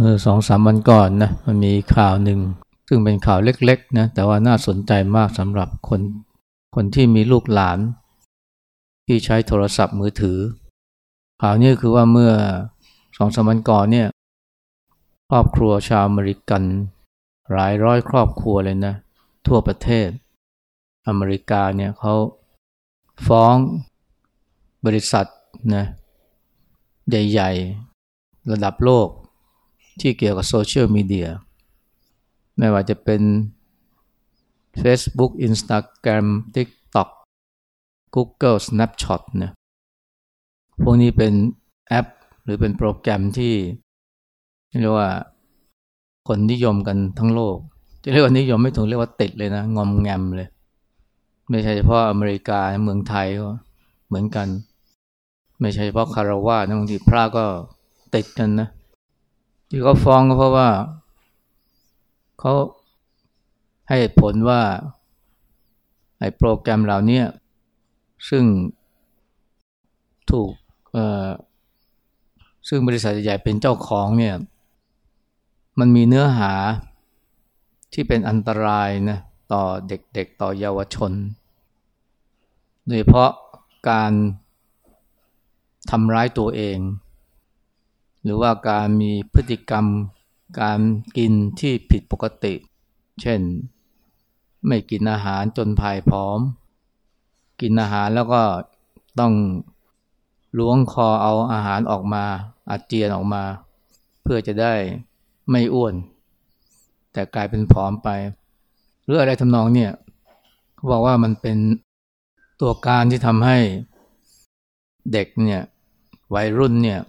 เมื่อสองสามวันก่อนนะมันมีข่าวหนึ่ง ซึ่งเป็นข่าวเล็กๆนะแต่ว่าน่าสนใจมากสำหรับคนคนที่มีลูกหลาน ที่ใช้โทรศัพท์มือถือ ข่าวนี้คือว่าเมื่อสองสามวันก่อนเนี่ยครอบครัวชาวอเมริกัน หลายร้อยครอบครัวเลยนะ ทั่วประเทศ อเมริกาเนี่ยเขาฟ้องบริษัทนะใหญ่ ๆ ระดับโลก ที่เกี่ยวกับโซเชียลมีเดียไม่ว่าจะเป็น Facebook Instagram TikTok Google Snapchat เนี่ยพวกนี้เป็นแอป หรือเป็นโปรแกรมที่เรียกว่าคนนิยมกันทั้งโลก จะเรียกว่านิยมไม่ถึงเรียกว่าติดเลยนะ งอมแงมเลย ไม่ใช่เฉพาะอเมริกาเมืองไทยก็เหมือนกัน ไม่ใช่เฉพาะคาราวาสบางทีพระก็ติดกันนะ ที่เขาฟ้องก็เพราะว่าเขาให้ผลว่าไอ้โปรแกรมเหล่านี้ซึ่งถูกซึ่งบริษัทใหญ่เป็นเจ้าของเนี่ยมันมีเนื้อหาที่เป็นอันตรายนะต่อเด็กๆต่อเยาวชน โดยเฉพาะการทำร้ายตัวเอง หรือว่าการมีพฤติกรรม การกินที่ผิดปกติ เช่น ไม่กินอาหารจนภายพร้อม กินอาหารแล้วก็ต้องล้วงคอเอาอาหารออกมา อาเจียนออกมา เพื่อจะได้ไม่อ้วน แต่กลายเป็นผอมไปหรืออะไรทำนองเนี่ยเขาบอกว่ามันเป็นตัวการที่ทำให้เด็กเนี่ยวัยรุ่นเนี่ย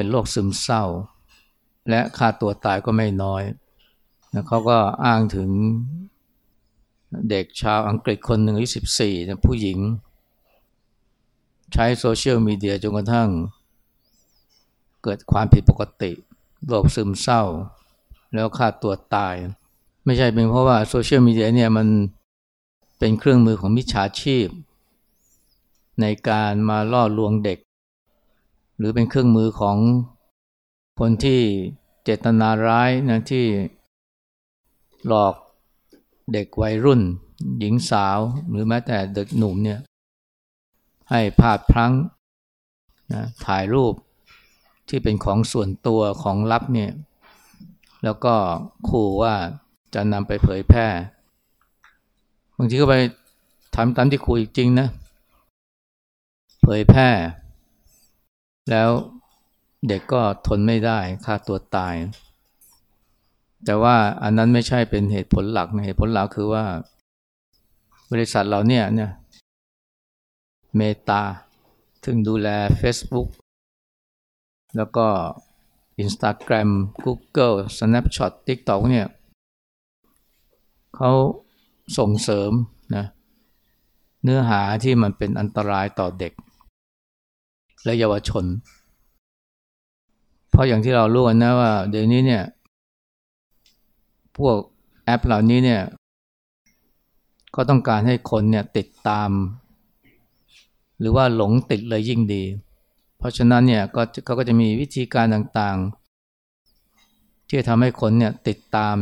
เป็นโรคซึมเศร้า และค่าตัวตายก็ไม่น้อยนะเขาก็อ้างถึงเด็กชาวอังกฤษคนหนึ่งอายุสิบสี่ผู้หญิง ใช้โซเชียลมีเดียจนกระทั่ง เกิดความผิดปกติโรคซึมเศร้า แล้วฆ่าตัวตาย ไม่ใช่เป็นเพราะว่าโซเชียลมีเดียเนี่ยมันเป็นเครื่องมือของมิจฉาชีพ ในการมาล่อลวงเด็ก หรือเป็นเครื่องมือของคนที่เจตนาร้ายนะที่หลอกเด็กวัยรุ่น หญิงสาว หรือแม้แต่เด็กหนุ่มเนี่ยให้พลาดพลั้งนะถ่ายรูปที่เป็นของส่วนตัวของลับเนี่ยแล้วก็ขู่ว่าจะนำไปเผยแพร่ บางทีก็ไปทำตามที่ขู่จริงนะ เผยแพร่ แล้วเด็กก็ทนไม่ได้ฆ่าตัวตาย แต่ว่าอันนั้นไม่ใช่เป็นเหตุผลหลักเหตุผลหลักคือว่า บริษัทเราเนี่ยเนี่ยเมตาถึงดูแล Facebook แล้วก็ Instagram Google Snapchat TikTok เนี่ยเขาส่งเสริมนะเนื้อหาที่มันเป็นอันตรายต่อเด็ก และเยาวชน เพราะอย่างที่เรารู้กันนะว่า เดี๋ยวนี้เนี่ย พวกแอปเหล่านี้เนี่ย ก็ต้องการให้คนเนี่ยติดตาม หรือว่าหลงติดเลยยิ่งดี เพราะฉะนั้นเนี่ยก็เขาก็จะมีวิธีการต่างๆ ที่ทำให้คนเนี่ยติดตาม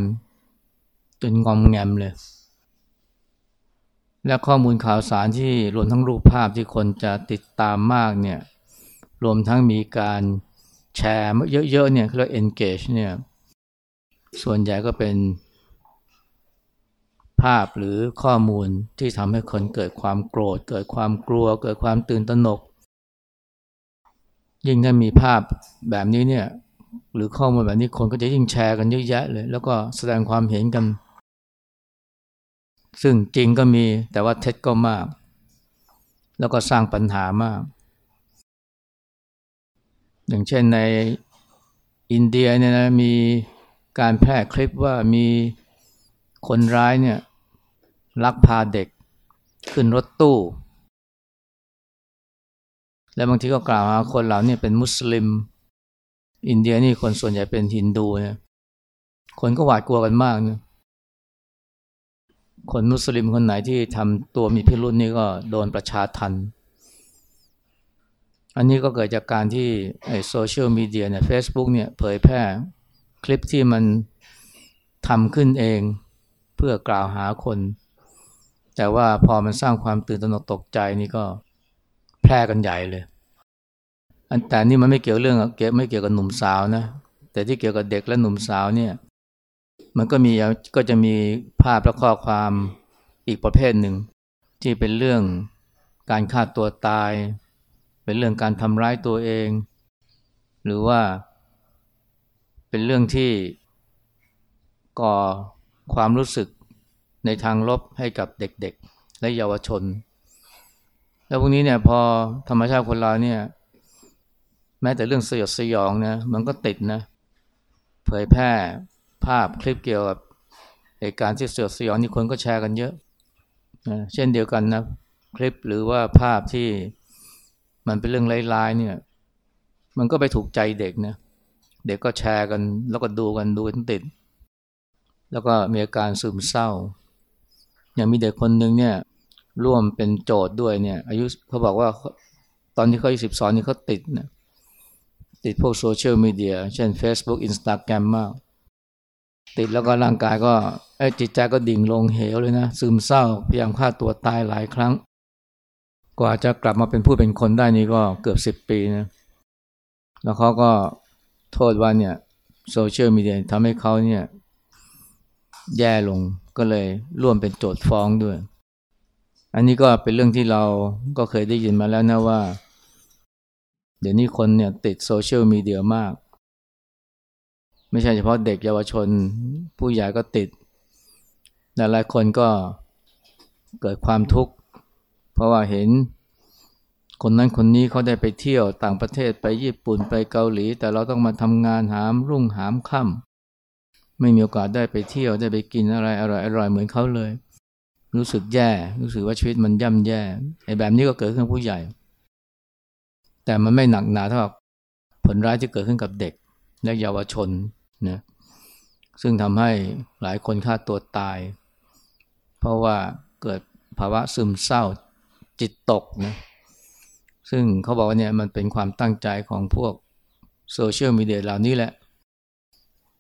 จนงอมแงมเลย และข้อมูลข่าวสารที่รวมทั้งรูปภาพที่คนจะติดตามมากเนี่ย รวมทั้งมีการแชร์เยอะๆเนี่ยเรียก engage เนี่ยส่วนใหญ่ก็เป็นภาพหรือข้อมูลที่ทำให้คนเกิดความโกรธ เกิดความกลัว เกิดความตื่นตระหนก ยิ่งถ้ามีภาพแบบนี้เนี่ยหรือข้อมูลแบบนี้คนก็จะยิ่งแชร์กันเยอะแยะเลย แล้วก็แสดงความเห็นกัน ซึ่งจริงก็มีแต่ว่าเท็จก็มาก แล้วก็สร้างปัญหามาก อย่างเช่นในอินเดียเนี่ยนะมีการแพร่คลิปว่ามีคนร้ายเนี่ยลักพาเด็กขึ้นรถตู้ และบางทีก็กล่าวหาคนเหล่านี้เป็นมุสลิม อินเดียนี่คนส่วนใหญ่เป็นฮินดูเนี่ยคนก็หวาดกลัวกันมากเนี่ยคนมุสลิมคนไหนที่ทำตัวมีพิรุษนี่ก็โดนประชาทัน อันนี้ก็เกิดจากการที่ไอโซเชียลมีเดียเนี่ยเฟซบุ๊กเนี่ยเผยแพร่คลิปที่มันทำขึ้นเองเพื่อกล่าวหาคน แต่ว่าพอมันสร้างความตื่นตระหนกตกใจนี่ก็แพร่กันใหญ่เลย อันแต่นี่มันไม่เกี่ยวเรื่องเกี่ยวไม่เกี่ยวกับหนุ่มสาวนะ แต่ที่เกี่ยวกับเด็กและหนุ่มสาวเนี่ย มันก็มีก็จะมีภาพและข้อความอีกประเภทหนึ่ง ที่เป็นเรื่องการฆ่าตัวตาย เป็นเรื่องการทำร้ายตัวเอง หรือว่าเป็นเรื่องที่ก่อความรู้สึกในทางลบให้กับเด็กๆ และเยาวชน แล้วพวกนี้เนี่ยพอธรรมชาติคนเราเนี่ยแม้แต่เรื่องสยดสยองนะมันก็ติดนะเผยแพร่ภาพคลิปเกี่ยวกับเหตุการณ์ที่สยดสยองนี่คนก็แชร์กันเยอะนะเช่นเดียวกันนะคลิปหรือว่าภาพที่ มันเป็นเรื่องร้ายๆเนี่ย มันก็ไปถูกใจเด็กนะเด็กก็แชร์กันแล้วก็ดูกันดูกันติด แล้วก็มีอาการซึมเศร้า อย่างมีเด็กคนหนึ่งเนี่ย ร่วมเป็นโจทย์ด้วยเนี่ย อายุเขาบอกว่าตอนที่เขาอายุสิบสองนี่เขาติดนะติดพวกโซเชียลมีเดียเช่น Facebook Instagram มากติดแล้วก็ร่างกายก็ไอ้จิตใจก็ดิ่งลงเหวเลยนะ ซึมเศร้าพยายามฆ่าตัวตายหลายครั้ง กว่าจะกลับมาเป็นผู้เป็นคนได้นี่ก็เกือบสิบปีนะ แล้วเขาก็โทษว่าเนี่ยโซเชียลมีเดียทำให้เขาเนี่ยแย่ลงก็เลยร่วมเป็นโจทย์ฟ้องด้วย อันนี้ก็เป็นเรื่องที่เราก็เคยได้ยินมาแล้วนะว่า เดี๋ยวนี้คนเนี่ยติดโซเชียลมีเดียมาก ไม่ใช่เฉพาะเด็กเยาวชน ผู้ใหญ่ก็ติดหลายคนก็เกิดความทุกข์ เพราะว่าเห็น คนนั้นคนนี้เขาได้ไปเที่ยวต่างประเทศไปญี่ปุ่นไปเกาหลี แต่เราต้องมาทำงานหามรุ่งหามค่ำไม่มีโอกาสได้ไปเที่ยวได้ไปกินอะไรอร่อยอร่อยเหมือนเขาเลย รู้สึกแย่ รู้สึกว่าชีวิตมันย่ำแย่ไอ้แบบนี้ก็เกิดขึ้นผู้ใหญ่ แต่มันไม่หนักหนาเท่ากับผลร้ายที่เกิดขึ้นกับเด็กและเยาวชนนะซึ่งทำให้หลายคนฆ่าตัวตาย เพราะว่าเกิดภาวะซึมเศร้า จิตตกนะซึ่งเขาบอกว่าเนี่ยมันเป็นความตั้งใจของพวกโซเชียลมีเดียเหล่านี้แหละ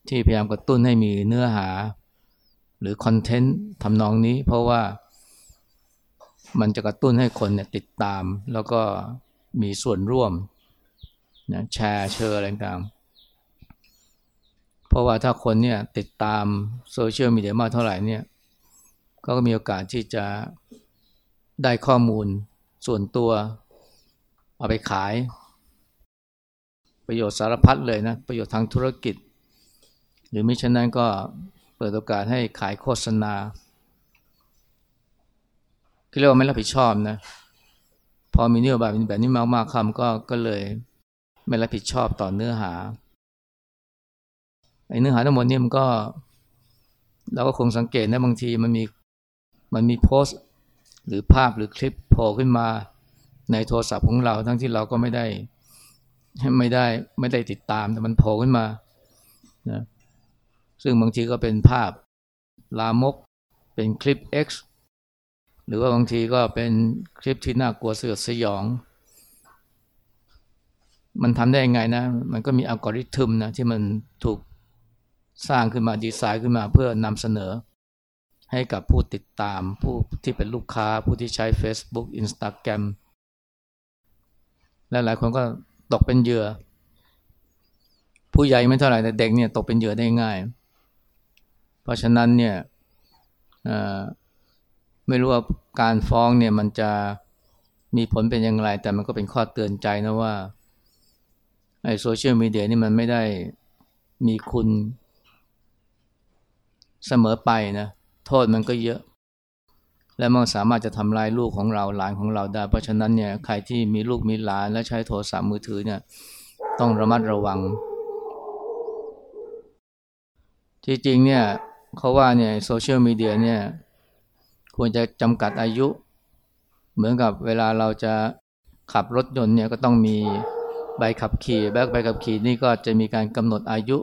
ที่พยายามกระตุ้นให้มีเนื้อหา หรือ content ทำนองนี้ เพราะว่ามันจะกระตุ้นให้คนเนี่ยติดตาม แล้วก็มีส่วนร่วมนะแชร์เชอร์อะไรต่างเพราะว่าถ้าคนเนี่ยติดตามโซเชียลมีเดียมากเท่าไหร่เนี่ยก็มีโอกาสที่จะ ได้ข้อมูลส่วนตัว เอาไปขาย ประโยชน์สารพัดเลยนะ ประโยชน์ทางธุรกิจ หรือมิฉะนั้นก็เปิดโอกาสให้ขายโฆษณาเรียกว่าไม่รับผิดชอบนะ พอมีนื้อบายแบบนี้มากๆคำก็ก็เลยไม่รับผิดชอบต่อเนื้อหาไอ้เนื้อหาทั้งหมดนี่มันก็ เราก็คงสังเกตนะบางทีมันมีมันมีโพสต์ หรือภาพหรือคลิปโผล่ขึ้นมาในโทรศัพท์ของเราทั้งที่เราก็ไม่ได้ไม่ได้ไม่ได้ติดตามแต่มันโผล่ขึ้นมานะซึ่งบางทีก็เป็นภาพลามก เป็นคลิป X หรือว่าบางทีก็เป็นคลิปที่น่ากลัวสยดสยอง มันทำได้ยังไงนะ มันก็มีอัลกอริทึมนะที่มันถูกสร้างขึ้นมาดีไซน์ขึ้นมาเพื่อนำเสนอ ให้กับผู้ติดตามผู้ที่เป็นลูกค้าผู้ที่ใช้ Facebook Instagram และหลายคนก็ตกเป็นเหยื่อ ผู้ใหญ่ไม่เท่าไหร่แต่เด็กเนี่ยตกเป็นเหยื่อได้ง่าย เพราะฉะนั้นเนี่ยไม่รู้ว่าการฟ้องเนี่ยมันจะมีผลเป็นอย่างไร แต่มันก็เป็นข้อเตือนใจนะว่าไอ้โซเชียลมีเดียนี่มันไม่ได้มีคุณเสมอไปนะ โทษมันก็เยอะ และมันสามารถจะทำลายลูกของเราหลานของเราได้ เพราะฉะนั้นเนี่ยใครที่มีลูกมีหลานและใช้โทรศัพท์มือถือเนี่ยต้องระมัดระวังที่จริงเนี่ยเขาว่าเนี่ยโซเชียลมีเดียเนี่ยควรจะจำกัดอายุ เหมือนกับเวลาเราจะขับรถยนต์เนี่ยก็ต้องมีใบขับขี่แบกใบขับขี่นี่ก็จะมีการกำหนดอายุ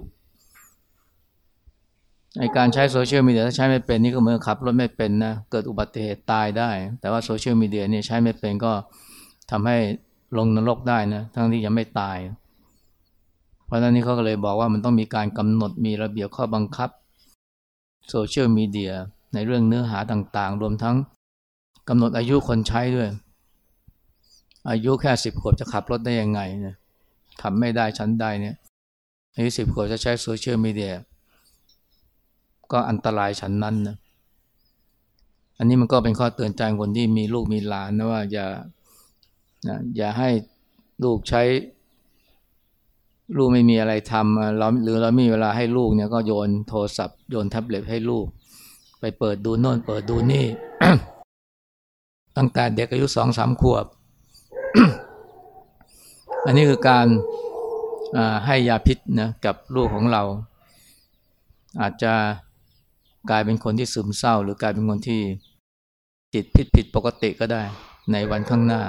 ในการใช้โซเชียลมีเดียถ้าใช้ไม่เป็นนี่ก็เหมือนขับรถไม่เป็นนะเกิดอุบัติเหตุตายได้ แต่ว่าโซเชียลมีเดียนี่ใช้ไม่เป็นก็ทำให้ลงนรกได้นะทั้งที่ยังไม่ตาย เพราะฉะนั้นนี่เขาก็เลยบอกว่ามันต้องมีการกำหนดมีระเบียบข้อบังคับโซเชียลมีเดียในเรื่องเนื้อหาต่างๆ รวมทั้งกำหนดอายุคนใช้ด้วย อายุแค่สิบขวบจะขับรถได้ยังไงเนี่ยทำไม่ได้ชั้นใดเนี่ยอายุสิบขวบจะใช้โซเชียลมีเดีย ก็อันตรายฉันนั้นนะอันนี้มันก็เป็นข้อเตือนใจคนที่มีลูกมีหลานนะว่าอย่านะอย่าให้ลูกใช้ ลูกไม่มีอะไรทำเราหรือเราไม่มีเวลาให้ลูกเนี่ยก็โยนโทรศัพท์โยนแท็บเล็ตให้ลูก ไปเปิดดูโน่นเปิดดูนี่ ตั้งแต่เด็กอายุสองสามขวบ อันนี้คือการให้ยาพิษนะกับลูกของเรา อาจจะ กลายเป็นคนที่ซึมเศร้า หรือกลายเป็นคนที่จิตผิดผิดปกติก็ได้ในวันข้างหน้า